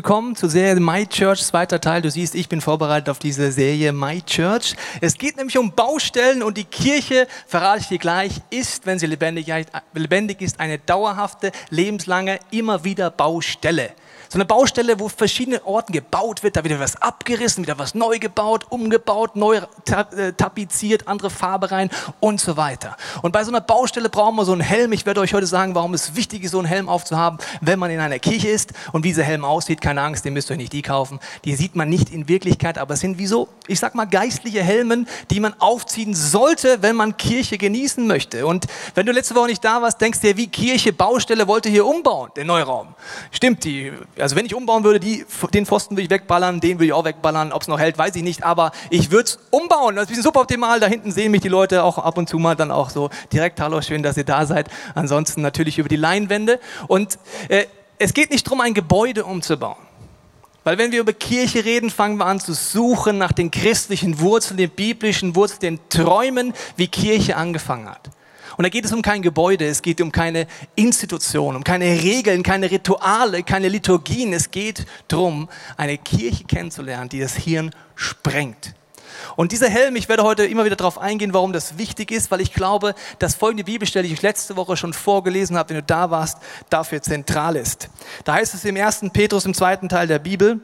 Willkommen zur Serie My Church, zweiter Teil. Du siehst, ich bin vorbereitet auf diese Serie My Church. Es geht nämlich um Baustellen und die Kirche, verrate ich dir gleich, ist, wenn sie lebendig, ist, eine dauerhafte, lebenslange, immer wieder Baustelle. So eine Baustelle, wo verschiedene Orten gebaut wird, da wird was abgerissen, wieder was neu gebaut, umgebaut, neu äh, tapeziert, andere Farbe rein und so weiter. Und bei so einer Baustelle brauchen wir so einen Helm. Ich werde euch heute sagen, warum es wichtig ist, so einen Helm aufzuhaben, wenn man in einer Kirche ist. Und wie dieser Helm aussieht, keine Angst, den müsst ihr euch nicht die kaufen. Die sieht man nicht in Wirklichkeit, aber es sind wie so, ich sag mal, geistliche Helmen, die man aufziehen sollte, wenn man Kirche genießen möchte. Und wenn du letzte Woche nicht da warst, denkst du dir, wie Kirche, Baustelle wollte hier umbauen, den Neuraum. Stimmt, die also wenn ich umbauen würde, die, den Pfosten würde ich wegballern, den würde ich auch wegballern. Ob es noch hält, weiß ich nicht. Aber ich würde es umbauen. Das ist ein bisschen suboptimal. Da hinten sehen mich die Leute auch ab und zu mal dann auch so direkt. Hallo, schön, dass ihr da seid. Ansonsten natürlich über die Leinwände. Und äh, es geht nicht darum, ein Gebäude umzubauen. Weil wenn wir über Kirche reden, fangen wir an zu suchen nach den christlichen Wurzeln, den biblischen Wurzeln, den Träumen, wie Kirche angefangen hat. Und da geht es um kein Gebäude, es geht um keine Institution, um keine Regeln, keine Rituale, keine Liturgien. Es geht darum, eine Kirche kennenzulernen, die das Hirn sprengt. Und dieser Helm, ich werde heute immer wieder darauf eingehen, warum das wichtig ist, weil ich glaube, dass folgende Bibelstelle, die ich letzte Woche schon vorgelesen habe, wenn du da warst, dafür zentral ist. Da heißt es im ersten Petrus im zweiten Teil der Bibel,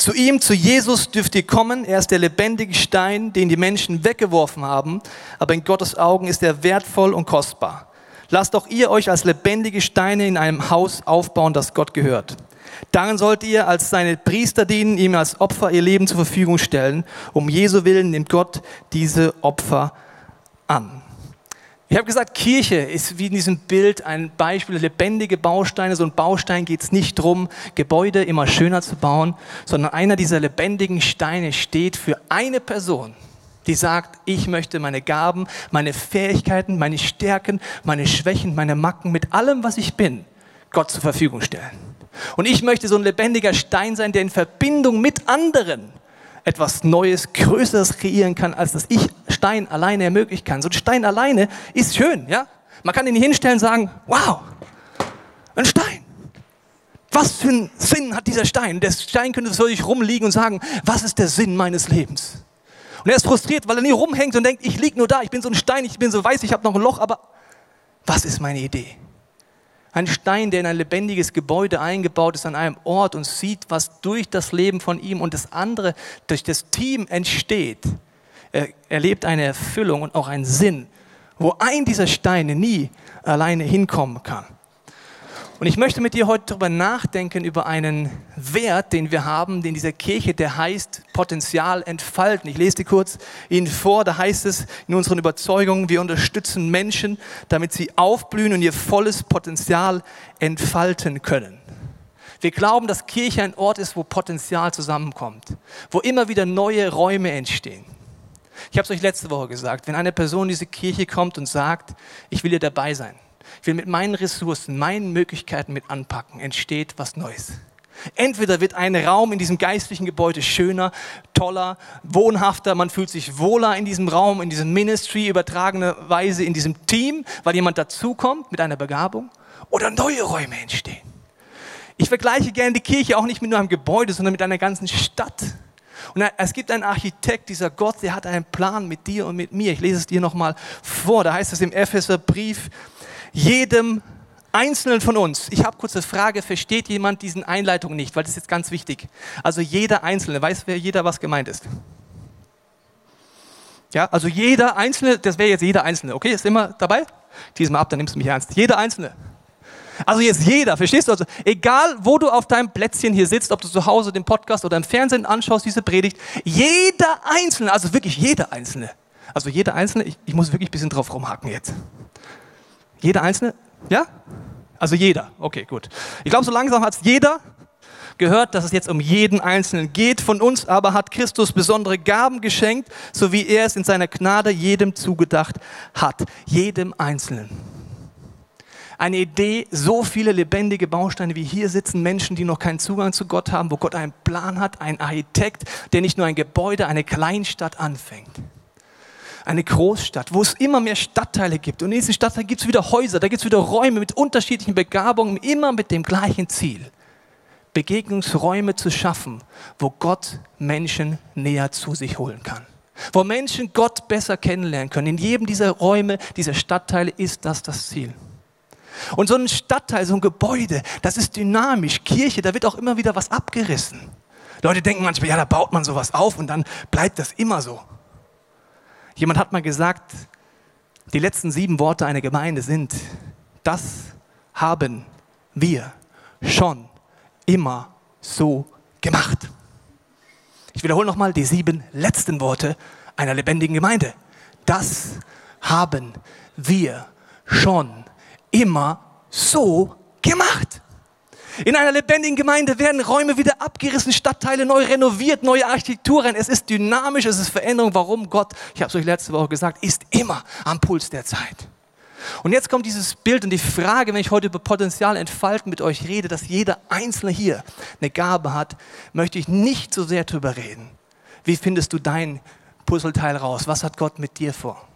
zu ihm, zu Jesus dürft ihr kommen. Er ist der lebendige Stein, den die Menschen weggeworfen haben, aber in Gottes Augen ist er wertvoll und kostbar. Lasst doch ihr euch als lebendige Steine in einem Haus aufbauen, das Gott gehört. Darin sollt ihr als seine Priester dienen, ihm als Opfer ihr Leben zur Verfügung stellen. Um Jesu Willen nimmt Gott diese Opfer an. Ich habe gesagt, Kirche ist wie in diesem Bild ein Beispiel, lebendige Bausteine. So ein Baustein geht es nicht darum, Gebäude immer schöner zu bauen, sondern einer dieser lebendigen Steine steht für eine Person, die sagt, ich möchte meine Gaben, meine Fähigkeiten, meine Stärken, meine Schwächen, meine Macken mit allem, was ich bin, Gott zur Verfügung stellen. Und ich möchte so ein lebendiger Stein sein, der in Verbindung mit anderen etwas Neues, Größeres kreieren kann, als das ich Stein alleine ermöglichen kann. So ein Stein alleine ist schön, ja? Man kann ihn hinstellen und sagen, wow, ein Stein. Was für einen Sinn hat dieser Stein? Der Stein könnte so sich rumliegen und sagen, was ist der Sinn meines Lebens? Und er ist frustriert, weil er nie rumhängt und denkt, ich liege nur da, ich bin so ein Stein, ich bin so weiß, ich habe noch ein Loch, aber was ist meine Idee? Ein Stein, der in ein lebendiges Gebäude eingebaut ist, an einem Ort und sieht, was durch das Leben von ihm und das andere, durch das Team entsteht. Er erlebt eine Erfüllung und auch einen Sinn, wo ein dieser Steine nie alleine hinkommen kann. Und ich möchte mit dir heute darüber nachdenken, über einen Wert, den wir haben, den dieser Kirche, der heißt Potenzial entfalten. Ich lese dir kurz Ihnen vor, da heißt es in unseren Überzeugungen, wir unterstützen Menschen, damit sie aufblühen und ihr volles Potenzial entfalten können. Wir glauben, dass Kirche ein Ort ist, wo Potenzial zusammenkommt, wo immer wieder neue Räume entstehen. Ich habe es euch letzte Woche gesagt, wenn eine Person in diese Kirche kommt und sagt, ich will hier dabei sein, ich will mit meinen Ressourcen, meinen Möglichkeiten mit anpacken, entsteht was Neues. Entweder wird ein Raum in diesem geistlichen Gebäude schöner, toller, wohnhafter, man fühlt sich wohler in diesem Raum, in diesem Ministry, übertragenerweise in diesem Team, weil jemand dazukommt mit einer Begabung, oder neue Räume entstehen. Ich vergleiche gerne die Kirche auch nicht mit nur einem Gebäude, sondern mit einer ganzen Stadt. Und es gibt einen Architekt, dieser Gott, der hat einen Plan mit dir und mit mir. Ich lese es dir nochmal vor. Da heißt es im Epheserbrief, jedem Einzelnen von uns, ich habe kurze Frage, versteht jemand diesen Einleitung nicht, weil das ist jetzt ganz wichtig. Also jeder Einzelne, weiß wer jeder, was gemeint ist? Ja, also jeder Einzelne, das wäre jetzt jeder Einzelne, okay, ist immer dabei? Diesmal ab, dann nimmst du mich ernst. Jeder Einzelne. Also jetzt jeder, verstehst du? Also egal, wo du auf deinem Plätzchen hier sitzt, ob du zu Hause den Podcast oder im Fernsehen anschaust, diese Predigt, jeder Einzelne, also wirklich jeder Einzelne, also jeder Einzelne, ich, ich muss wirklich ein bisschen drauf rumhaken jetzt. Jeder Einzelne? Ja? Also jeder. Okay, gut. Ich glaube, so langsam hat es jeder gehört, dass es jetzt um jeden Einzelnen geht. Von uns aber hat Christus besondere Gaben geschenkt, so wie er es in seiner Gnade jedem zugedacht hat. Jedem Einzelnen. Eine Idee, so viele lebendige Bausteine wie hier sitzen Menschen, die noch keinen Zugang zu Gott haben, wo Gott einen Plan hat, ein Architekt, der nicht nur ein Gebäude, eine Kleinstadt anfängt eine Großstadt, wo es immer mehr Stadtteile gibt. Und in diesen Stadtteilen gibt es wieder Häuser, da gibt es wieder Räume mit unterschiedlichen Begabungen, immer mit dem gleichen Ziel. Begegnungsräume zu schaffen, wo Gott Menschen näher zu sich holen kann. Wo Menschen Gott besser kennenlernen können. In jedem dieser Räume, dieser Stadtteile ist das das Ziel. Und so ein Stadtteil, so ein Gebäude, das ist dynamisch. Kirche, da wird auch immer wieder was abgerissen. Leute denken manchmal, ja, da baut man sowas auf und dann bleibt das immer so. Jemand hat mal gesagt, die letzten sieben Worte einer Gemeinde sind, das haben wir schon immer so gemacht. Ich wiederhole nochmal die sieben letzten Worte einer lebendigen Gemeinde. Das haben wir schon immer so gemacht. In einer lebendigen Gemeinde werden Räume wieder abgerissen, Stadtteile neu renoviert, neue Architektur rein. Es ist dynamisch, es ist Veränderung. Warum Gott, ich habe es euch letzte Woche gesagt, ist immer am Puls der Zeit. Und jetzt kommt dieses Bild und die Frage, wenn ich heute über Potenzial entfalten mit euch rede, dass jeder Einzelne hier eine Gabe hat, möchte ich nicht so sehr darüber reden. Wie findest du dein Puzzleteil raus? Was hat Gott mit dir vor?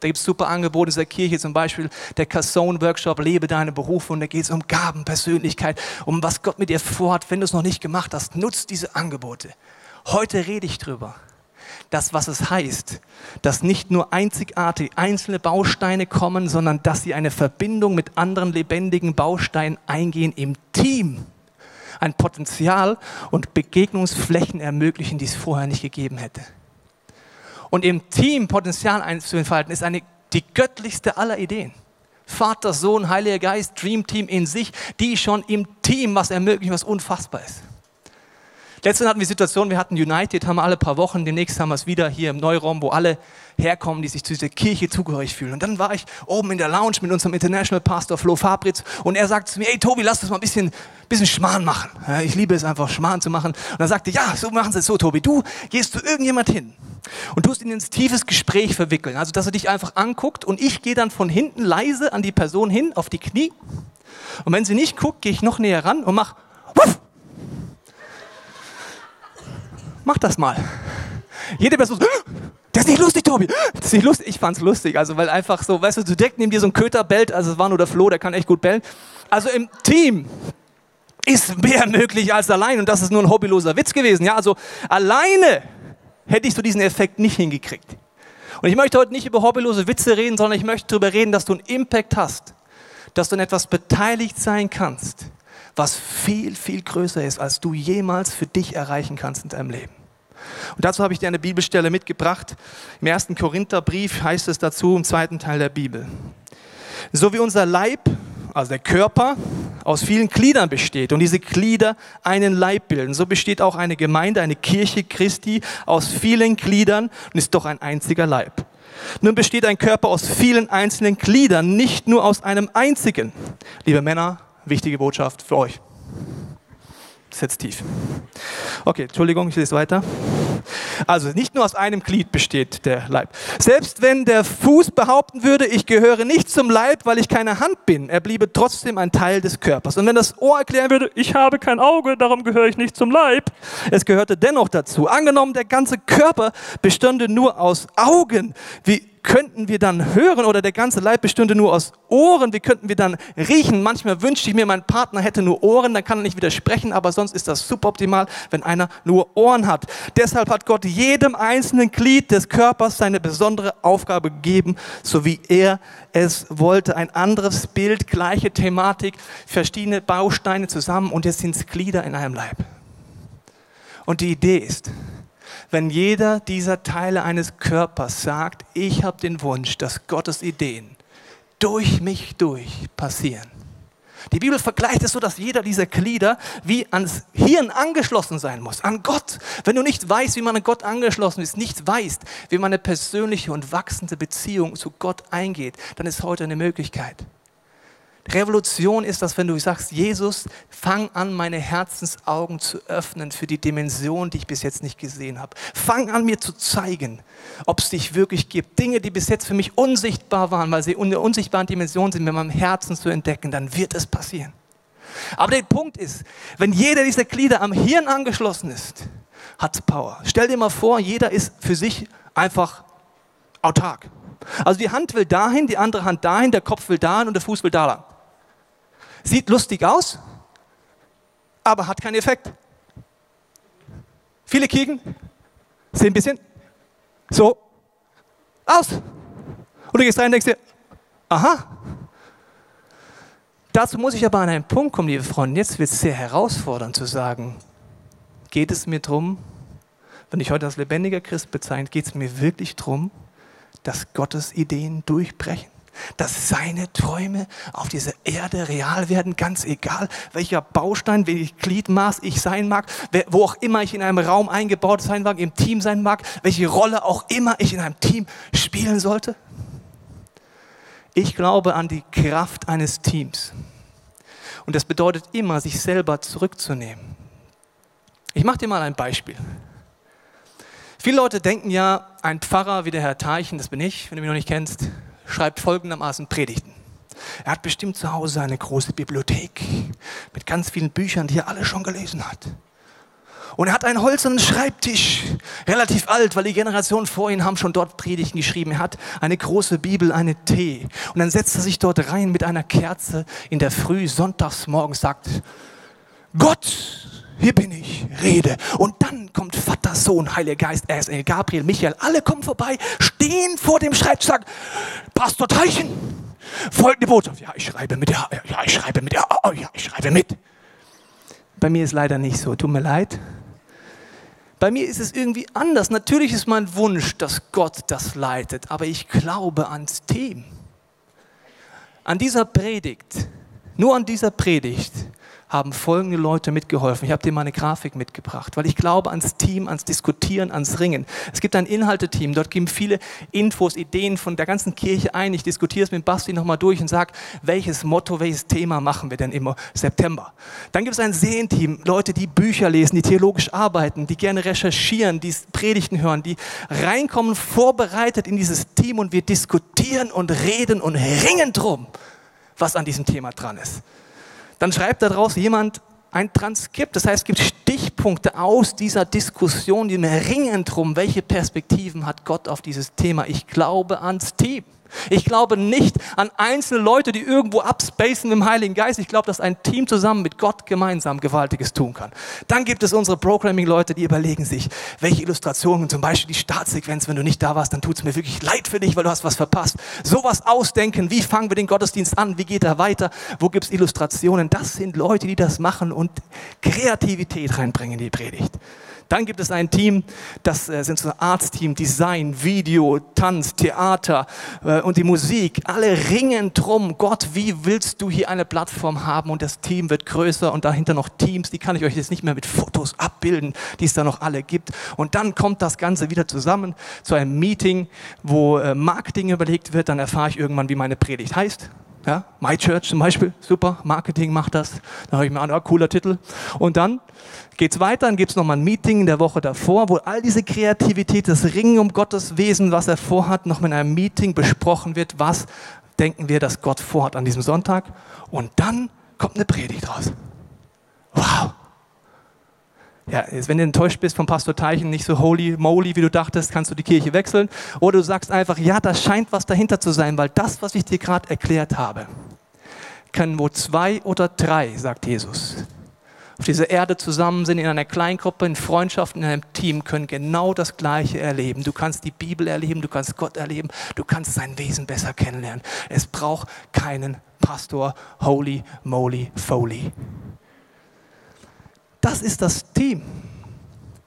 Da gibt es super Angebote in der Kirche, zum Beispiel der Casson-Workshop, lebe deine Berufe und da geht es um Gaben, Persönlichkeit, um was Gott mit dir vorhat. Wenn du es noch nicht gemacht hast, nutzt diese Angebote. Heute rede ich drüber das, was es heißt, dass nicht nur einzigartig einzelne Bausteine kommen, sondern dass sie eine Verbindung mit anderen lebendigen Bausteinen eingehen im Team. Ein Potenzial und Begegnungsflächen ermöglichen, die es vorher nicht gegeben hätte. Und im Team Potenzial einzuentfalten, ist eine, die göttlichste aller Ideen. Vater, Sohn, Heiliger Geist, Dream Team in sich, die schon im Team was ermöglichen, was unfassbar ist. Letztens hatten wir die Situation, wir hatten United, haben wir alle paar Wochen, demnächst haben wir es wieder hier im Neuraum, wo alle herkommen, die sich zu dieser Kirche zugehörig fühlen. Und dann war ich oben in der Lounge mit unserem International Pastor Flo Fabritz und er sagte zu mir, hey Tobi, lass uns mal ein bisschen, bisschen Schmarrn machen. Ja, ich liebe es einfach, Schmarrn zu machen. Und er sagte, ja, so machen sie es so, Tobi. Du gehst zu irgendjemand hin und tust ihn ins tiefes Gespräch verwickeln. Also, dass er dich einfach anguckt und ich gehe dann von hinten leise an die Person hin, auf die Knie. Und wenn sie nicht guckt, gehe ich noch näher ran und mach, Mach das mal. Jede Person, das ist nicht lustig, Tobi. Das ist nicht lustig. Ich fand's lustig, also weil einfach so, weißt du, du direkt neben dir so ein Köter bellt, also es war nur der Flo, der kann echt gut bellen. Also im Team ist mehr möglich als allein und das ist nur ein hobbyloser Witz gewesen. Ja, also alleine hätte ich so diesen Effekt nicht hingekriegt. Und ich möchte heute nicht über hobbylose Witze reden, sondern ich möchte darüber reden, dass du einen Impact hast, dass du an etwas beteiligt sein kannst, was viel, viel größer ist, als du jemals für dich erreichen kannst in deinem Leben. Und dazu habe ich dir eine Bibelstelle mitgebracht. Im ersten Korintherbrief heißt es dazu im zweiten Teil der Bibel. So wie unser Leib, also der Körper, aus vielen Gliedern besteht und diese Glieder einen Leib bilden, so besteht auch eine Gemeinde, eine Kirche Christi aus vielen Gliedern und ist doch ein einziger Leib. Nun besteht ein Körper aus vielen einzelnen Gliedern, nicht nur aus einem einzigen. Liebe Männer, wichtige Botschaft für euch. Setzt tief. Okay, Entschuldigung, ich lese weiter. Also nicht nur aus einem Glied besteht der Leib. Selbst wenn der Fuß behaupten würde, ich gehöre nicht zum Leib, weil ich keine Hand bin, er bliebe trotzdem ein Teil des Körpers. Und wenn das Ohr erklären würde, ich habe kein Auge, darum gehöre ich nicht zum Leib, es gehörte dennoch dazu. Angenommen, der ganze Körper bestünde nur aus Augen, wie könnten wir dann hören oder der ganze Leib bestünde nur aus Ohren, wie könnten wir dann riechen? Manchmal wünschte ich mir, mein Partner hätte nur Ohren, dann kann er nicht widersprechen, aber sonst ist das suboptimal, wenn einer nur Ohren hat. Deshalb hat Gott jedem einzelnen Glied des Körpers seine besondere Aufgabe gegeben, so wie er es wollte. Ein anderes Bild, gleiche Thematik, verschiedene Bausteine zusammen und jetzt sind es Glieder in einem Leib. Und die Idee ist, wenn jeder dieser Teile eines Körpers sagt, ich habe den Wunsch, dass Gottes Ideen durch mich durch passieren. Die Bibel vergleicht es so, dass jeder dieser Glieder wie ans Hirn angeschlossen sein muss, an Gott. Wenn du nicht weißt, wie man an Gott angeschlossen ist, nicht weißt, wie man eine persönliche und wachsende Beziehung zu Gott eingeht, dann ist heute eine Möglichkeit. Revolution ist das, wenn du sagst, Jesus, fang an, meine Herzensaugen zu öffnen für die Dimension, die ich bis jetzt nicht gesehen habe. Fang an, mir zu zeigen, ob es dich wirklich gibt. Dinge, die bis jetzt für mich unsichtbar waren, weil sie in der unsichtbaren Dimension sind, mit meinem Herzen zu entdecken, dann wird es passieren. Aber der Punkt ist, wenn jeder dieser Glieder am Hirn angeschlossen ist, hat es Power. Stell dir mal vor, jeder ist für sich einfach autark. Also die Hand will dahin, die andere Hand dahin, der Kopf will dahin und der Fuß will da lang. Sieht lustig aus, aber hat keinen Effekt. Viele kicken, sehen ein bisschen so aus. Und du gehst rein und denkst dir, aha. Dazu muss ich aber an einen Punkt kommen, liebe Freunde. Jetzt wird es sehr herausfordernd zu sagen, geht es mir darum, wenn ich heute als lebendiger Christ bezeichne, geht es mir wirklich darum, dass Gottes Ideen durchbrechen? Dass seine Träume auf dieser Erde real werden, ganz egal, welcher Baustein, welches Gliedmaß ich sein mag, wo auch immer ich in einem Raum eingebaut sein mag, im Team sein mag, welche Rolle auch immer ich in einem Team spielen sollte? Ich glaube an die Kraft eines Teams. Und das bedeutet immer, sich selber zurückzunehmen. Ich mache dir mal ein Beispiel. Viele Leute denken ja, ein Pfarrer wie der Herr Teichen, das bin ich, wenn du mich noch nicht kennst, schreibt folgendermaßen Predigten. Er hat bestimmt zu Hause eine große Bibliothek mit ganz vielen Büchern, die er alle schon gelesen hat. Und er hat einen holzernen Schreibtisch, relativ alt, weil die Generationen vor ihm haben schon dort Predigten geschrieben. Er hat eine große Bibel, eine Tee. Und dann setzt er sich dort rein mit einer Kerze in der Früh, sonntags morgens, sagt, Gott, hier bin ich, rede. Und dann kommt Vater, Sohn, Heiliger Geist, Engel, Gabriel, Michael, alle kommen vorbei, stehen vor dem Schreibtisch, sagen, Pastor Teichen, folgende Botschaft. Ja, ich schreibe mit, ja, ja ich schreibe mit, ja, oh, ja, ich schreibe mit. Bei mir ist leider nicht so, tut mir leid. Bei mir ist es irgendwie anders. Natürlich ist mein Wunsch, dass Gott das leitet, aber ich glaube ans Team. An dieser Predigt, nur an dieser Predigt haben folgende Leute mitgeholfen. Ich habe dir mal eine Grafik mitgebracht, weil ich glaube ans Team, ans Diskutieren, ans Ringen. Es gibt ein Inhalteteam, dort geben viele Infos, Ideen von der ganzen Kirche ein. Ich diskutiere es mit Basti nochmal durch und sage, welches Motto, welches Thema machen wir denn im September. Dann gibt es ein Sehenteam, Leute, die Bücher lesen, die theologisch arbeiten, die gerne recherchieren, die Predigten hören, die reinkommen, vorbereitet in dieses Team und wir diskutieren und reden und ringen drum, was an diesem Thema dran ist dann schreibt daraus jemand ein Transkript. Das heißt, es gibt Stichpunkte aus dieser Diskussion, die ringen drum, welche Perspektiven hat Gott auf dieses Thema. Ich glaube ans Team. Ich glaube nicht an einzelne Leute, die irgendwo abspacen im Heiligen Geist. Ich glaube, dass ein Team zusammen mit Gott gemeinsam Gewaltiges tun kann. Dann gibt es unsere Programming-Leute, die überlegen sich, welche Illustrationen, zum Beispiel die Startsequenz, wenn du nicht da warst, dann tut es mir wirklich leid für dich, weil du hast was verpasst. Sowas ausdenken, wie fangen wir den Gottesdienst an, wie geht er weiter, wo gibt es Illustrationen. Das sind Leute, die das machen und Kreativität reinbringen in die Predigt. Dann gibt es ein Team, das äh, sind so ein Arztteam, Design, Video, Tanz, Theater äh, und die Musik. Alle ringen drum. Gott, wie willst du hier eine Plattform haben? Und das Team wird größer und dahinter noch Teams. Die kann ich euch jetzt nicht mehr mit Fotos abbilden, die es da noch alle gibt. Und dann kommt das Ganze wieder zusammen zu einem Meeting, wo äh, Marketing überlegt wird. Dann erfahre ich irgendwann, wie meine Predigt heißt. Ja, My Church zum Beispiel, super, Marketing macht das. Da habe ich mir an, oh, cooler Titel. Und dann geht es weiter, dann gibt es nochmal ein Meeting in der Woche davor, wo all diese Kreativität, das Ringen um Gottes Wesen, was er vorhat, noch in einem Meeting besprochen wird. Was denken wir, dass Gott vorhat an diesem Sonntag? Und dann kommt eine Predigt raus. Wow! Ja, wenn du enttäuscht bist vom Pastor Teichen, nicht so holy moly, wie du dachtest, kannst du die Kirche wechseln. Oder du sagst einfach, ja, da scheint was dahinter zu sein, weil das, was ich dir gerade erklärt habe, können wo zwei oder drei, sagt Jesus, auf dieser Erde zusammen sind, in einer Kleingruppe, in Freundschaft, in einem Team, können genau das Gleiche erleben. Du kannst die Bibel erleben, du kannst Gott erleben, du kannst sein Wesen besser kennenlernen. Es braucht keinen Pastor, holy moly foley. Das ist das Team.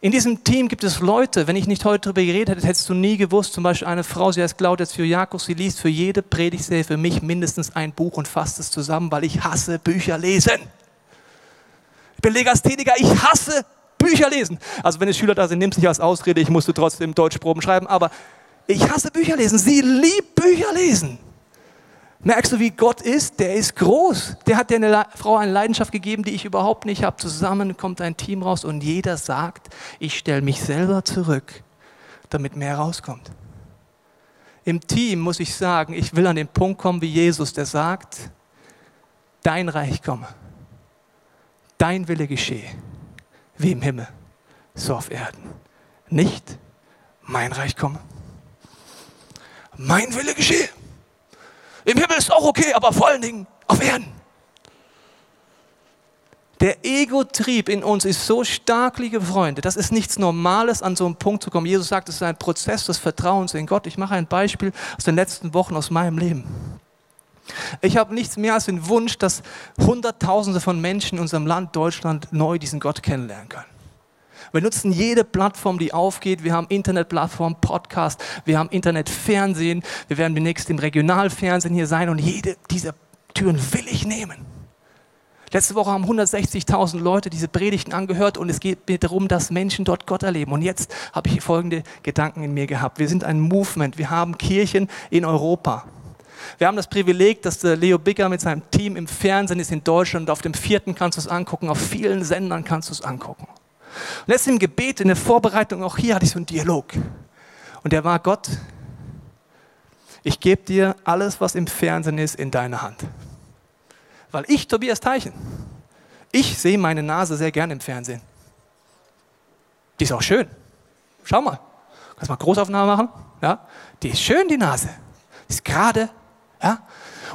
In diesem Team gibt es Leute, wenn ich nicht heute darüber geredet hätte, hättest du nie gewusst, zum Beispiel eine Frau, sie heißt Claudia Jakobs, sie liest für jede Predigtserie für mich mindestens ein Buch und fasst es zusammen, weil ich hasse Bücher lesen. Ich bin Legastheniker, ich hasse Bücher lesen. Also wenn es Schüler da sind, nimm es nicht als Ausrede, ich musste trotzdem Deutschproben schreiben, aber ich hasse Bücher lesen. Sie liebt Bücher lesen. Merkst du, wie Gott ist? Der ist groß. Der hat der eine Frau eine Leidenschaft gegeben, die ich überhaupt nicht habe. Zusammen kommt ein Team raus und jeder sagt, ich stelle mich selber zurück, damit mehr rauskommt. Im Team muss ich sagen, ich will an den Punkt kommen wie Jesus, der sagt, dein Reich komme, dein Wille geschehe, wie im Himmel, so auf Erden. Nicht mein Reich komme, mein Wille geschehe. Im Himmel ist auch okay, aber vor allen Dingen auf Erden. Der Ego-Trieb in uns ist so stark, liebe Freunde, das ist nichts Normales, an so einen Punkt zu kommen. Jesus sagt, es ist ein Prozess des Vertrauens in Gott. Ich mache ein Beispiel aus den letzten Wochen aus meinem Leben. Ich habe nichts mehr als den Wunsch, dass Hunderttausende von Menschen in unserem Land Deutschland neu diesen Gott kennenlernen können. Wir nutzen jede Plattform, die aufgeht. Wir haben Internetplattform, Podcast, wir haben Internetfernsehen. Wir werden demnächst im Regionalfernsehen hier sein und jede dieser Türen will ich nehmen. Letzte Woche haben 160.000 Leute diese Predigten angehört und es geht mir darum, dass Menschen dort Gott erleben. Und jetzt habe ich folgende Gedanken in mir gehabt. Wir sind ein Movement. Wir haben Kirchen in Europa. Wir haben das Privileg, dass der Leo Bigger mit seinem Team im Fernsehen ist in Deutschland. Auf dem vierten kannst du es angucken, auf vielen Sendern kannst du es angucken. Und jetzt im Gebet, in der Vorbereitung, auch hier hatte ich so einen Dialog. Und der war Gott, ich gebe dir alles, was im Fernsehen ist, in deine Hand. Weil ich, Tobias Teichen, ich sehe meine Nase sehr gern im Fernsehen. Die ist auch schön. Schau mal. Kannst mal Großaufnahme machen? Ja? Die ist schön, die Nase. Die ist gerade. Ja?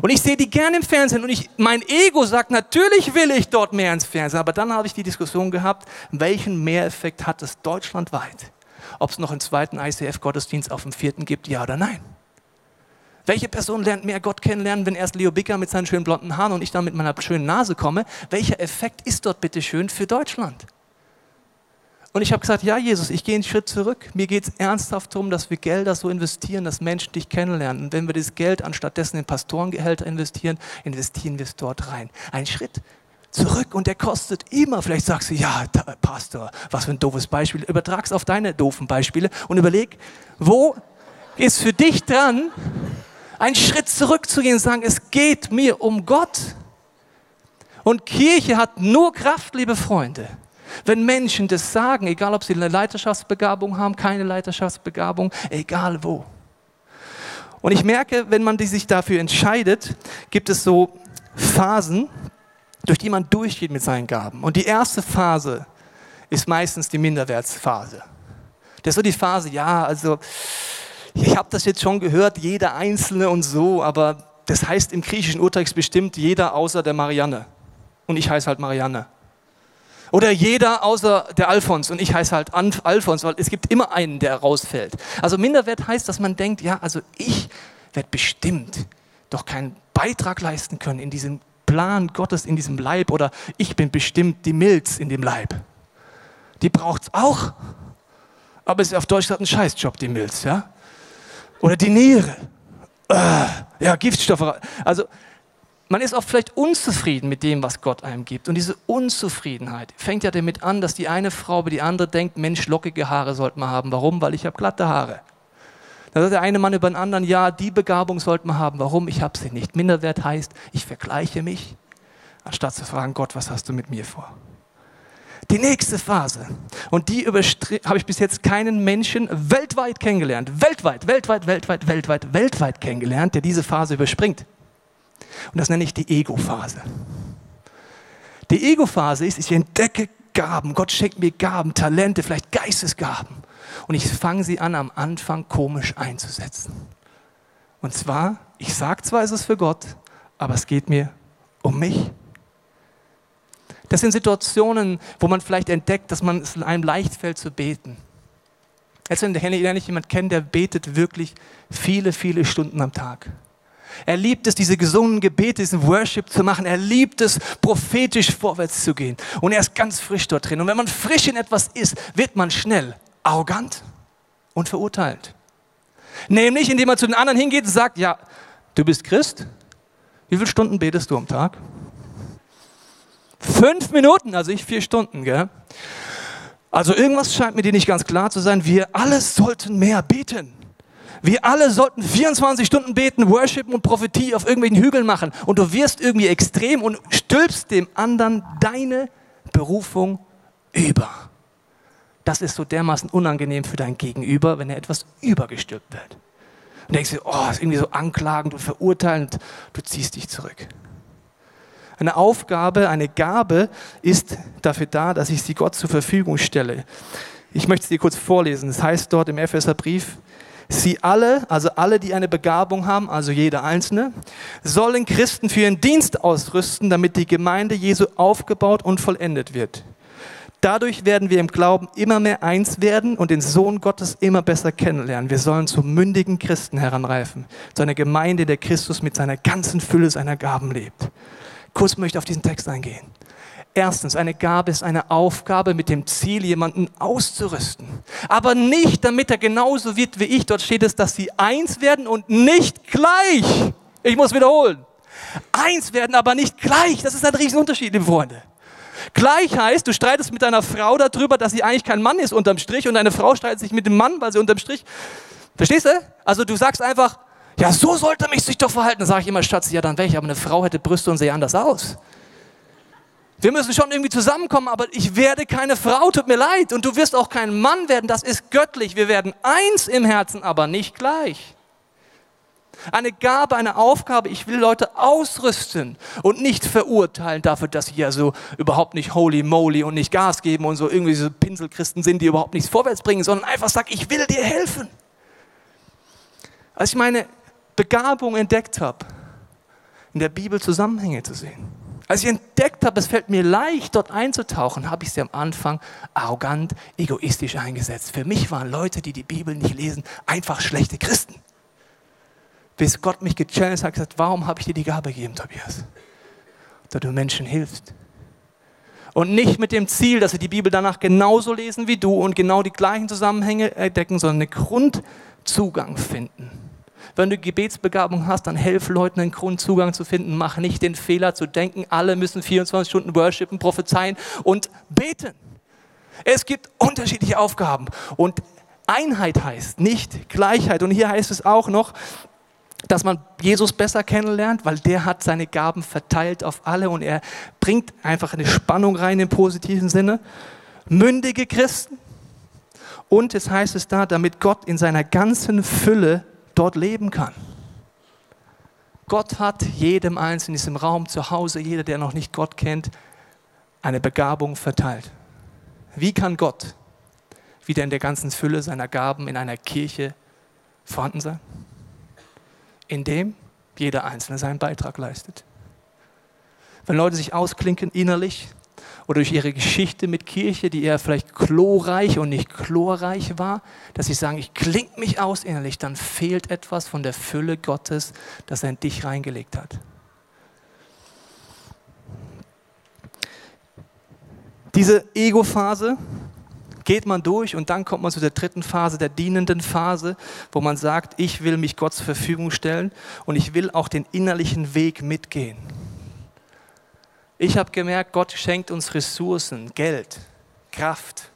Und ich sehe die gerne im Fernsehen und ich, mein Ego sagt, natürlich will ich dort mehr ins Fernsehen. Aber dann habe ich die Diskussion gehabt, welchen Mehreffekt hat es deutschlandweit? Ob es noch einen zweiten ICF-Gottesdienst auf dem vierten gibt, ja oder nein? Welche Person lernt mehr Gott kennenlernen, wenn erst Leo Bicker mit seinen schönen blonden Haaren und ich dann mit meiner schönen Nase komme? Welcher Effekt ist dort bitte schön für Deutschland? Und ich habe gesagt, ja Jesus, ich gehe einen Schritt zurück. Mir geht es ernsthaft darum, dass wir Gelder so investieren, dass Menschen dich kennenlernen. Und wenn wir das Geld anstattdessen in Pastorengehälter investieren, investieren wir es dort rein. Ein Schritt zurück und der kostet immer. Vielleicht sagst du, ja, Pastor, was für ein doofes Beispiel. Übertrag es auf deine doofen Beispiele und überleg, wo ist für dich dran, einen Schritt zurückzugehen und sagen, es geht mir um Gott. Und Kirche hat nur Kraft, liebe Freunde. Wenn Menschen das sagen, egal ob sie eine Leiterschaftsbegabung haben, keine Leiterschaftsbegabung, egal wo. Und ich merke, wenn man sich dafür entscheidet, gibt es so Phasen, durch die man durchgeht mit seinen Gaben. Und die erste Phase ist meistens die Minderwertsphase. Das ist so die Phase, ja, also ich habe das jetzt schon gehört, jeder Einzelne und so, aber das heißt im griechischen Urtext bestimmt jeder außer der Marianne. Und ich heiße halt Marianne. Oder jeder außer der Alfons und ich heiße halt Alfons, weil es gibt immer einen, der rausfällt. Also Minderwert heißt, dass man denkt, ja, also ich werde bestimmt doch keinen Beitrag leisten können in diesem Plan Gottes, in diesem Leib oder ich bin bestimmt die Milz in dem Leib. Die braucht es auch, aber es ist auf Deutsch ein Scheißjob, die Milz, ja. Oder die Niere. Äh, ja, Giftstoffe. Also man ist oft vielleicht unzufrieden mit dem, was Gott einem gibt. Und diese Unzufriedenheit fängt ja damit an, dass die eine Frau über die andere denkt, Mensch, lockige Haare sollte man haben. Warum? Weil ich habe glatte Haare. Dann sagt der eine Mann über den anderen, ja, die Begabung sollte man haben. Warum? Ich habe sie nicht. Minderwert heißt, ich vergleiche mich, anstatt zu fragen, Gott, was hast du mit mir vor? Die nächste Phase, und die habe ich bis jetzt keinen Menschen weltweit kennengelernt, weltweit, weltweit, weltweit, weltweit, weltweit kennengelernt, der diese Phase überspringt. Und das nenne ich die Ego-Phase. Die Ego-Phase ist, ich entdecke Gaben. Gott schenkt mir Gaben, Talente, vielleicht Geistesgaben. Und ich fange sie an, am Anfang komisch einzusetzen. Und zwar, ich sage zwar, es ist für Gott, aber es geht mir um mich. Das sind Situationen, wo man vielleicht entdeckt, dass man es einem leicht fällt zu beten. Jetzt lerne ich jemanden kennen, der betet wirklich viele, viele Stunden am Tag. Er liebt es, diese gesungenen Gebete, diesen Worship zu machen. Er liebt es, prophetisch vorwärts zu gehen. Und er ist ganz frisch dort drin. Und wenn man frisch in etwas ist, wird man schnell arrogant und verurteilt. Nämlich, indem man zu den anderen hingeht und sagt, ja, du bist Christ. Wie viele Stunden betest du am Tag? Fünf Minuten, also ich vier Stunden, gell? Also irgendwas scheint mir dir nicht ganz klar zu sein. Wir alle sollten mehr beten. Wir alle sollten 24 Stunden beten, worshipen und Prophetie auf irgendwelchen Hügeln machen. Und du wirst irgendwie extrem und stülpst dem anderen deine Berufung über. Das ist so dermaßen unangenehm für dein Gegenüber, wenn er etwas übergestülpt wird. Und denkst du, oh, ist irgendwie so anklagend und verurteilend. Du ziehst dich zurück. Eine Aufgabe, eine Gabe ist dafür da, dass ich sie Gott zur Verfügung stelle. Ich möchte es dir kurz vorlesen. Es heißt dort im Epheserbrief, Sie alle, also alle, die eine Begabung haben, also jeder Einzelne, sollen Christen für ihren Dienst ausrüsten, damit die Gemeinde Jesu aufgebaut und vollendet wird. Dadurch werden wir im Glauben immer mehr eins werden und den Sohn Gottes immer besser kennenlernen. Wir sollen zu mündigen Christen heranreifen, zu einer Gemeinde, der Christus mit seiner ganzen Fülle seiner Gaben lebt. Kurz möchte ich auf diesen Text eingehen. Erstens, eine Gabe ist eine Aufgabe mit dem Ziel, jemanden auszurüsten. Aber nicht, damit er genauso wird wie ich. Dort steht es, dass sie eins werden und nicht gleich. Ich muss wiederholen. Eins werden, aber nicht gleich. Das ist ein Riesenunterschied, liebe Freunde. Gleich heißt, du streitest mit deiner Frau darüber, dass sie eigentlich kein Mann ist unterm Strich und deine Frau streitet sich mit dem Mann, weil sie unterm Strich. Verstehst du? Also du sagst einfach, ja, so sollte mich sich doch verhalten. Dann sage ich immer, Schatz, ja, dann welche, aber eine Frau hätte Brüste und sehe anders aus. Wir müssen schon irgendwie zusammenkommen, aber ich werde keine Frau, tut mir leid. Und du wirst auch kein Mann werden, das ist göttlich. Wir werden eins im Herzen, aber nicht gleich. Eine Gabe, eine Aufgabe, ich will Leute ausrüsten und nicht verurteilen dafür, dass sie ja so überhaupt nicht holy moly und nicht Gas geben und so irgendwie so Pinselchristen sind, die überhaupt nichts vorwärts bringen, sondern einfach sagen, ich will dir helfen. Als ich meine Begabung entdeckt habe, in der Bibel Zusammenhänge zu sehen, als ich entdeckt habe, es fällt mir leicht, dort einzutauchen, habe ich sie am Anfang arrogant, egoistisch eingesetzt. Für mich waren Leute, die die Bibel nicht lesen, einfach schlechte Christen. Bis Gott mich gechallenged hat, gesagt, warum habe ich dir die Gabe gegeben, Tobias? Da du Menschen hilfst. Und nicht mit dem Ziel, dass sie die Bibel danach genauso lesen wie du und genau die gleichen Zusammenhänge entdecken, sondern einen Grundzugang finden. Wenn du Gebetsbegabung hast, dann helf Leuten einen Grundzugang zu finden. Mach nicht den Fehler zu denken, alle müssen 24 Stunden worshipen, prophezeien und beten. Es gibt unterschiedliche Aufgaben und Einheit heißt nicht Gleichheit. Und hier heißt es auch noch, dass man Jesus besser kennenlernt, weil der hat seine Gaben verteilt auf alle und er bringt einfach eine Spannung rein im positiven Sinne. Mündige Christen. Und es heißt es da, damit Gott in seiner ganzen Fülle dort leben kann. Gott hat jedem Einzelnen in diesem Raum zu Hause, jeder, der noch nicht Gott kennt, eine Begabung verteilt. Wie kann Gott wieder in der ganzen Fülle seiner Gaben in einer Kirche vorhanden sein? Indem jeder Einzelne seinen Beitrag leistet. Wenn Leute sich ausklinken innerlich, oder durch ihre Geschichte mit Kirche, die eher vielleicht chlorreich und nicht chlorreich war, dass sie sagen, ich kling mich aus innerlich, dann fehlt etwas von der Fülle Gottes, das er in dich reingelegt hat. Diese Ego-Phase geht man durch und dann kommt man zu der dritten Phase, der dienenden Phase, wo man sagt, ich will mich Gott zur Verfügung stellen und ich will auch den innerlichen Weg mitgehen. Ich habe gemerkt, Gott schenkt uns Ressourcen, Geld, Kraft.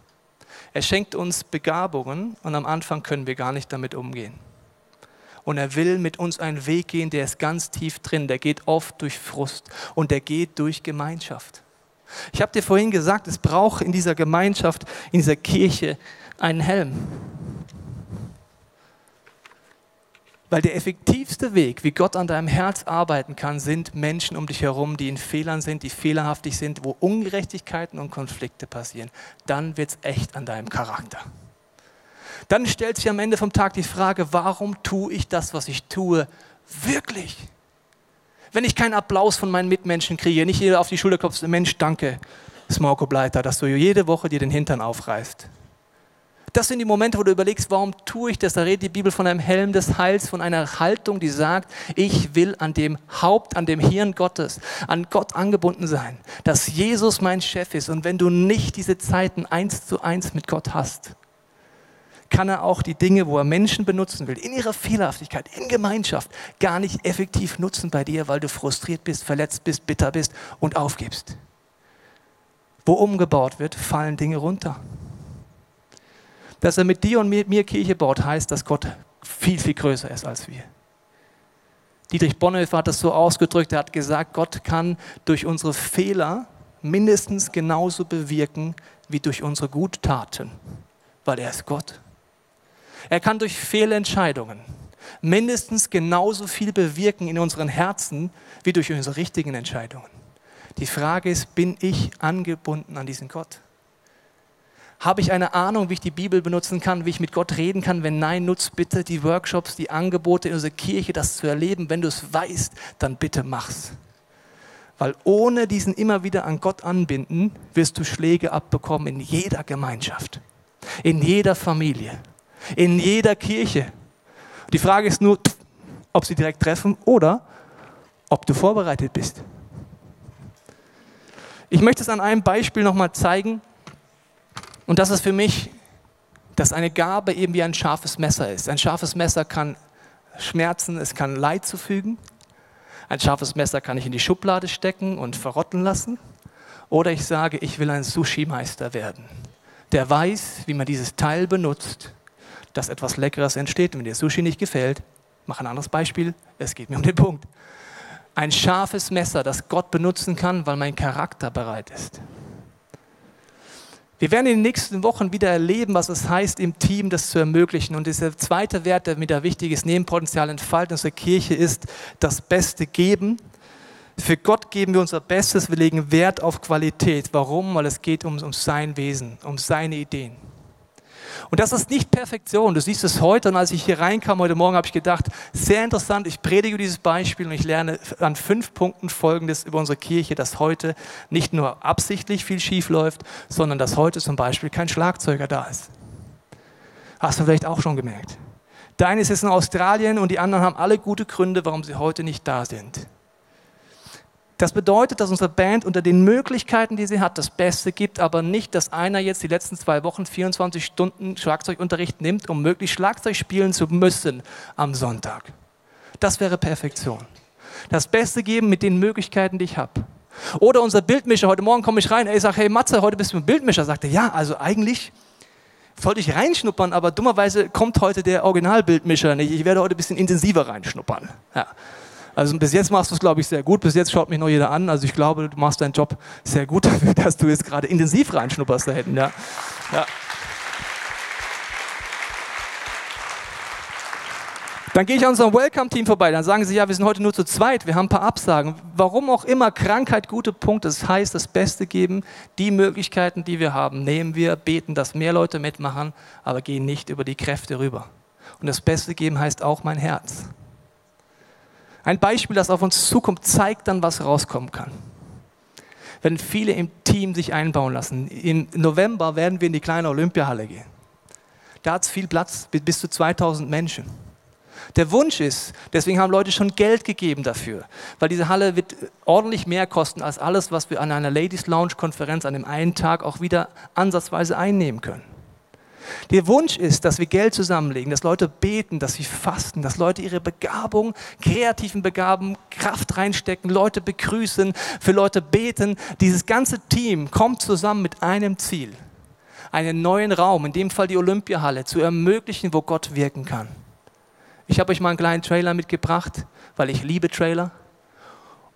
Er schenkt uns Begabungen und am Anfang können wir gar nicht damit umgehen. Und er will mit uns einen Weg gehen, der ist ganz tief drin, der geht oft durch Frust und der geht durch Gemeinschaft. Ich habe dir vorhin gesagt, es braucht in dieser Gemeinschaft, in dieser Kirche einen Helm. Weil der effektivste Weg, wie Gott an deinem Herz arbeiten kann, sind Menschen um dich herum, die in Fehlern sind, die fehlerhaftig sind, wo Ungerechtigkeiten und Konflikte passieren. Dann wird es echt an deinem Charakter. Dann stellt sich am Ende vom Tag die Frage, warum tue ich das, was ich tue, wirklich? Wenn ich keinen Applaus von meinen Mitmenschen kriege, nicht jeder auf die Schulter klopft, Mensch, danke, Smorko Bleiter, dass du jede Woche dir den Hintern aufreißt. Das sind die Momente, wo du überlegst, warum tue ich das? Da redet die Bibel von einem Helm des Heils, von einer Haltung, die sagt, ich will an dem Haupt, an dem Hirn Gottes, an Gott angebunden sein, dass Jesus mein Chef ist. Und wenn du nicht diese Zeiten eins zu eins mit Gott hast, kann er auch die Dinge, wo er Menschen benutzen will, in ihrer Fehlerhaftigkeit, in Gemeinschaft, gar nicht effektiv nutzen bei dir, weil du frustriert bist, verletzt bist, bitter bist und aufgibst. Wo umgebaut wird, fallen Dinge runter. Dass er mit dir und mit mir Kirche baut, heißt, dass Gott viel, viel größer ist als wir. Dietrich Bonhoeffer hat das so ausgedrückt, er hat gesagt, Gott kann durch unsere Fehler mindestens genauso bewirken wie durch unsere Guttaten, weil er ist Gott. Er kann durch Fehlentscheidungen mindestens genauso viel bewirken in unseren Herzen wie durch unsere richtigen Entscheidungen. Die Frage ist, bin ich angebunden an diesen Gott? Habe ich eine Ahnung, wie ich die Bibel benutzen kann, wie ich mit Gott reden kann? Wenn nein, nutz bitte die Workshops, die Angebote in unserer Kirche, das zu erleben. Wenn du es weißt, dann bitte mach's. Weil ohne diesen immer wieder an Gott anbinden, wirst du Schläge abbekommen in jeder Gemeinschaft, in jeder Familie, in jeder Kirche. Die Frage ist nur, ob sie direkt treffen oder ob du vorbereitet bist. Ich möchte es an einem Beispiel nochmal zeigen. Und das ist für mich, dass eine Gabe eben wie ein scharfes Messer ist. Ein scharfes Messer kann schmerzen, es kann Leid zufügen. Ein scharfes Messer kann ich in die Schublade stecken und verrotten lassen. Oder ich sage, ich will ein Sushi-Meister werden, der weiß, wie man dieses Teil benutzt, dass etwas Leckeres entsteht. Und wenn dir Sushi nicht gefällt, mach ein anderes Beispiel, es geht mir um den Punkt. Ein scharfes Messer, das Gott benutzen kann, weil mein Charakter bereit ist. Wir werden in den nächsten Wochen wieder erleben, was es heißt, im Team das zu ermöglichen. Und dieser zweite Wert, der wieder wichtig ist, neben Potenzial entfalten unserer Kirche, ist das Beste geben. Für Gott geben wir unser Bestes, wir legen Wert auf Qualität. Warum? Weil es geht um, um sein Wesen, um seine Ideen. Und das ist nicht Perfektion. Du siehst es heute und als ich hier reinkam heute Morgen, habe ich gedacht, sehr interessant, ich predige dieses Beispiel und ich lerne an fünf Punkten Folgendes über unsere Kirche, dass heute nicht nur absichtlich viel schief läuft, sondern dass heute zum Beispiel kein Schlagzeuger da ist. Hast du vielleicht auch schon gemerkt. Deines ist in Australien und die anderen haben alle gute Gründe, warum sie heute nicht da sind. Das bedeutet, dass unsere Band unter den Möglichkeiten, die sie hat, das Beste gibt, aber nicht, dass einer jetzt die letzten zwei Wochen 24 Stunden Schlagzeugunterricht nimmt, um möglichst Schlagzeug spielen zu müssen am Sonntag. Das wäre Perfektion. Das Beste geben mit den Möglichkeiten, die ich habe. Oder unser Bildmischer, heute Morgen komme ich rein, ich sage, hey Matze, heute bist du ein Bildmischer. Sagt er, ja, also eigentlich sollte ich reinschnuppern, aber dummerweise kommt heute der Originalbildmischer nicht. Ich werde heute ein bisschen intensiver reinschnuppern. Ja. Also bis jetzt machst du es, glaube ich, sehr gut. Bis jetzt schaut mich noch jeder an. Also ich glaube, du machst deinen Job sehr gut dafür, dass du jetzt gerade intensiv reinschnupperst da hinten. Ja. ja. Dann gehe ich an unserem Welcome-Team vorbei. Dann sagen sie, ja, wir sind heute nur zu zweit, wir haben ein paar Absagen. Warum auch immer, Krankheit, gute Punkte. Das heißt, das Beste geben, die Möglichkeiten, die wir haben, nehmen wir, beten, dass mehr Leute mitmachen, aber gehen nicht über die Kräfte rüber. Und das Beste geben heißt auch mein Herz. Ein Beispiel, das auf uns zukommt, zeigt dann, was rauskommen kann. Wenn viele im Team sich einbauen lassen. Im November werden wir in die kleine Olympiahalle gehen. Da hat es viel Platz, bis zu 2000 Menschen. Der Wunsch ist, deswegen haben Leute schon Geld gegeben dafür, weil diese Halle wird ordentlich mehr kosten als alles, was wir an einer Ladies Lounge Konferenz an dem einen Tag auch wieder ansatzweise einnehmen können. Der Wunsch ist, dass wir Geld zusammenlegen, dass Leute beten, dass sie fasten, dass Leute ihre Begabung, kreativen Begabungen, Kraft reinstecken, Leute begrüßen, für Leute beten. Dieses ganze Team kommt zusammen mit einem Ziel, einen neuen Raum, in dem Fall die Olympiahalle, zu ermöglichen, wo Gott wirken kann. Ich habe euch mal einen kleinen Trailer mitgebracht, weil ich liebe Trailer.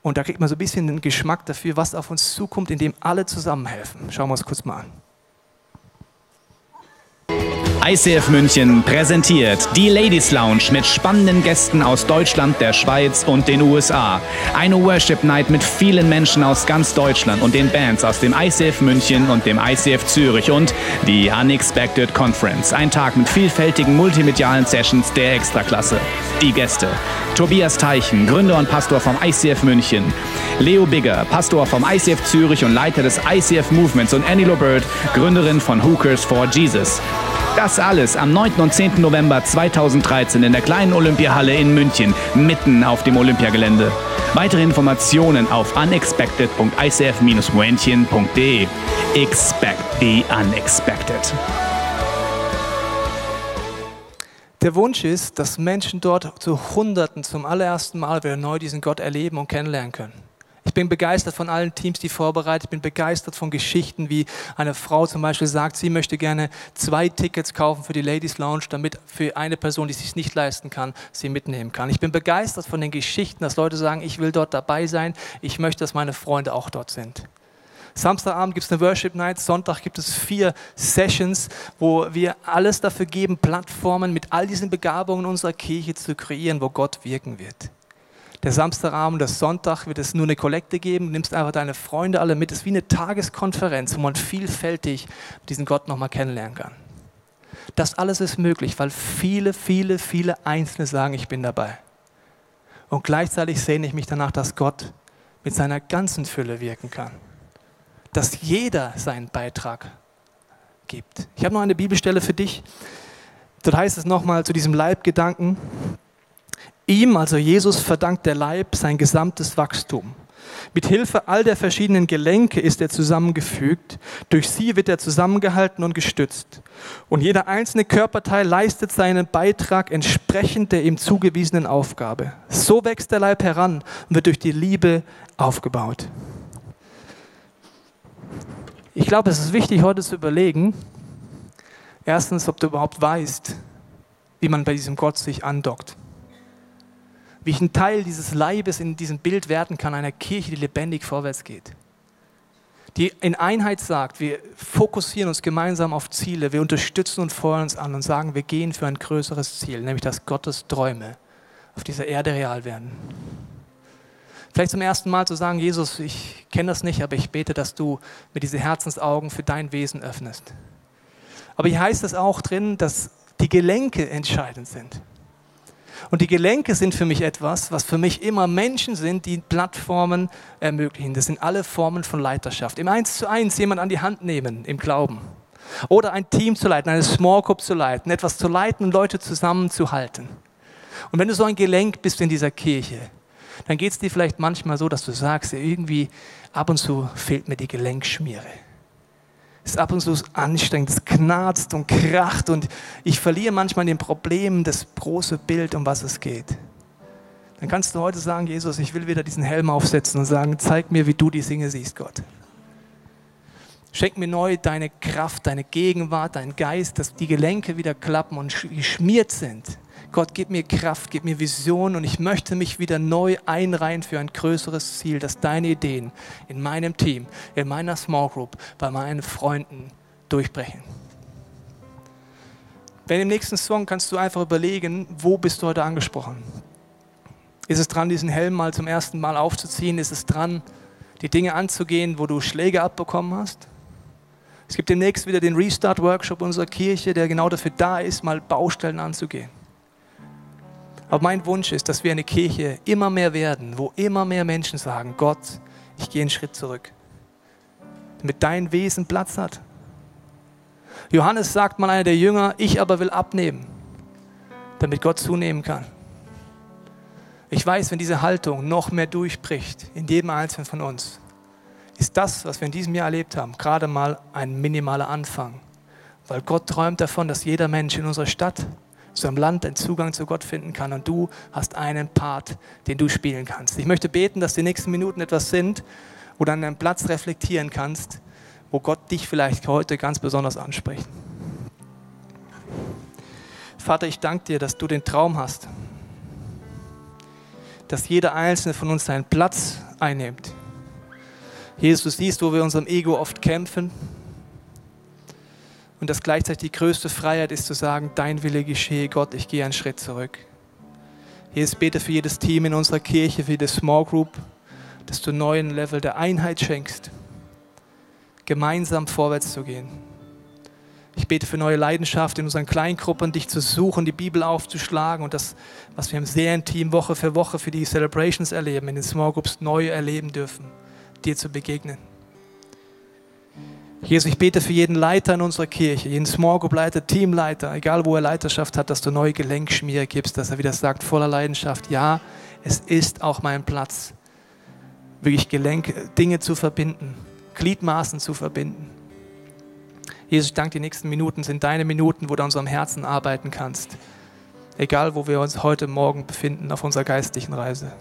Und da kriegt man so ein bisschen den Geschmack dafür, was auf uns zukommt, indem alle zusammenhelfen. Schauen wir uns kurz mal an. ICF München präsentiert die Ladies Lounge mit spannenden Gästen aus Deutschland, der Schweiz und den USA. Eine Worship Night mit vielen Menschen aus ganz Deutschland und den Bands aus dem ICF München und dem ICF Zürich und die Unexpected Conference. Ein Tag mit vielfältigen multimedialen Sessions der Extraklasse. Die Gäste. Tobias Teichen, Gründer und Pastor vom ICF München. Leo Bigger, Pastor vom ICF Zürich und Leiter des ICF Movements und Annie Lobert, Gründerin von Hookers for Jesus. Das alles am 9. und 10. November 2013 in der kleinen Olympiahalle in München, mitten auf dem Olympiagelände. Weitere Informationen auf unexpected.icf-moentchen.de. Expect the unexpected. Der Wunsch ist, dass Menschen dort zu Hunderten zum allerersten Mal wieder neu diesen Gott erleben und kennenlernen können. Ich bin begeistert von allen Teams, die vorbereitet. Ich bin begeistert von Geschichten, wie eine Frau zum Beispiel sagt, sie möchte gerne zwei Tickets kaufen für die Ladies Lounge, damit für eine Person, die es sich nicht leisten kann, sie mitnehmen kann. Ich bin begeistert von den Geschichten, dass Leute sagen, ich will dort dabei sein. Ich möchte, dass meine Freunde auch dort sind. Samstagabend gibt es eine Worship Night, Sonntag gibt es vier Sessions, wo wir alles dafür geben, Plattformen mit all diesen Begabungen unserer Kirche zu kreieren, wo Gott wirken wird. Der Samstagabend, der Sonntag wird es nur eine Kollekte geben. Du nimmst einfach deine Freunde alle mit. Es ist wie eine Tageskonferenz, wo man vielfältig diesen Gott nochmal kennenlernen kann. Das alles ist möglich, weil viele, viele, viele Einzelne sagen, ich bin dabei. Und gleichzeitig sehne ich mich danach, dass Gott mit seiner ganzen Fülle wirken kann. Dass jeder seinen Beitrag gibt. Ich habe noch eine Bibelstelle für dich. Dort heißt es nochmal zu diesem Leibgedanken, ihm, also Jesus, verdankt der Leib sein gesamtes Wachstum. Mit Hilfe all der verschiedenen Gelenke ist er zusammengefügt. Durch sie wird er zusammengehalten und gestützt. Und jeder einzelne Körperteil leistet seinen Beitrag entsprechend der ihm zugewiesenen Aufgabe. So wächst der Leib heran und wird durch die Liebe aufgebaut. Ich glaube, es ist wichtig, heute zu überlegen, erstens, ob du überhaupt weißt, wie man bei diesem Gott sich andockt wie ich ein Teil dieses Leibes in diesem Bild werden kann, einer Kirche, die lebendig vorwärts geht. Die in Einheit sagt, wir fokussieren uns gemeinsam auf Ziele, wir unterstützen und feuern uns an und sagen, wir gehen für ein größeres Ziel, nämlich dass Gottes Träume auf dieser Erde real werden. Vielleicht zum ersten Mal zu sagen, Jesus, ich kenne das nicht, aber ich bete, dass du mir diese Herzensaugen für dein Wesen öffnest. Aber hier heißt es auch drin, dass die Gelenke entscheidend sind. Und die Gelenke sind für mich etwas, was für mich immer Menschen sind, die Plattformen ermöglichen. Das sind alle Formen von Leiterschaft. Im Eins zu eins jemand an die Hand nehmen im Glauben. Oder ein Team zu leiten, eine Small Group zu leiten, etwas zu leiten und Leute zusammenzuhalten. Und wenn du so ein Gelenk bist in dieser Kirche, dann geht es dir vielleicht manchmal so, dass du sagst, irgendwie ab und zu fehlt mir die Gelenkschmiere ist ab und zu anstrengend, es knarzt und kracht und ich verliere manchmal den Problemen das große Bild, um was es geht. Dann kannst du heute sagen, Jesus, ich will wieder diesen Helm aufsetzen und sagen, zeig mir, wie du die Dinge siehst, Gott. Schenk mir neu deine Kraft, deine Gegenwart, deinen Geist, dass die Gelenke wieder klappen und geschmiert sind Gott, gib mir Kraft, gib mir Vision und ich möchte mich wieder neu einreihen für ein größeres Ziel, dass deine Ideen in meinem Team, in meiner Small Group, bei meinen Freunden durchbrechen. Wenn im nächsten Song kannst du einfach überlegen, wo bist du heute angesprochen? Ist es dran, diesen Helm mal zum ersten Mal aufzuziehen? Ist es dran, die Dinge anzugehen, wo du Schläge abbekommen hast? Es gibt demnächst wieder den Restart-Workshop unserer Kirche, der genau dafür da ist, mal Baustellen anzugehen. Aber mein Wunsch ist, dass wir eine Kirche immer mehr werden, wo immer mehr Menschen sagen, Gott, ich gehe einen Schritt zurück. Damit dein Wesen Platz hat. Johannes sagt mal einer der Jünger, ich aber will abnehmen, damit Gott zunehmen kann. Ich weiß, wenn diese Haltung noch mehr durchbricht in jedem Einzelnen von uns, ist das, was wir in diesem Jahr erlebt haben, gerade mal ein minimaler Anfang. Weil Gott träumt davon, dass jeder Mensch in unserer Stadt, zu einem Land einen Zugang zu Gott finden kann und du hast einen Part, den du spielen kannst. Ich möchte beten, dass die nächsten Minuten etwas sind, wo du an einem Platz reflektieren kannst, wo Gott dich vielleicht heute ganz besonders anspricht. Vater, ich danke dir, dass du den Traum hast, dass jeder einzelne von uns seinen Platz einnimmt. Jesus, du siehst, wo wir unserem Ego oft kämpfen, und dass gleichzeitig die größte Freiheit ist zu sagen, dein Wille geschehe, Gott, ich gehe einen Schritt zurück. Jesus, bete für jedes Team in unserer Kirche, für jede Small Group, dass du neuen Level der Einheit schenkst, gemeinsam vorwärts zu gehen. Ich bete für neue Leidenschaft in unseren Kleingruppen, dich zu suchen, die Bibel aufzuschlagen und das, was wir im Serienteam Woche für Woche für die Celebrations erleben, in den Small Groups neu erleben dürfen, dir zu begegnen. Jesus, ich bete für jeden Leiter in unserer Kirche, jeden Small Group Leiter, Teamleiter, egal wo er Leiterschaft hat, dass du neue Gelenkschmiere gibst, dass er wieder sagt, voller Leidenschaft, ja, es ist auch mein Platz, wirklich Gelenk, Dinge zu verbinden, Gliedmaßen zu verbinden. Jesus, ich danke, die nächsten Minuten sind deine Minuten, wo du an unserem Herzen arbeiten kannst. Egal, wo wir uns heute Morgen befinden auf unserer geistlichen Reise.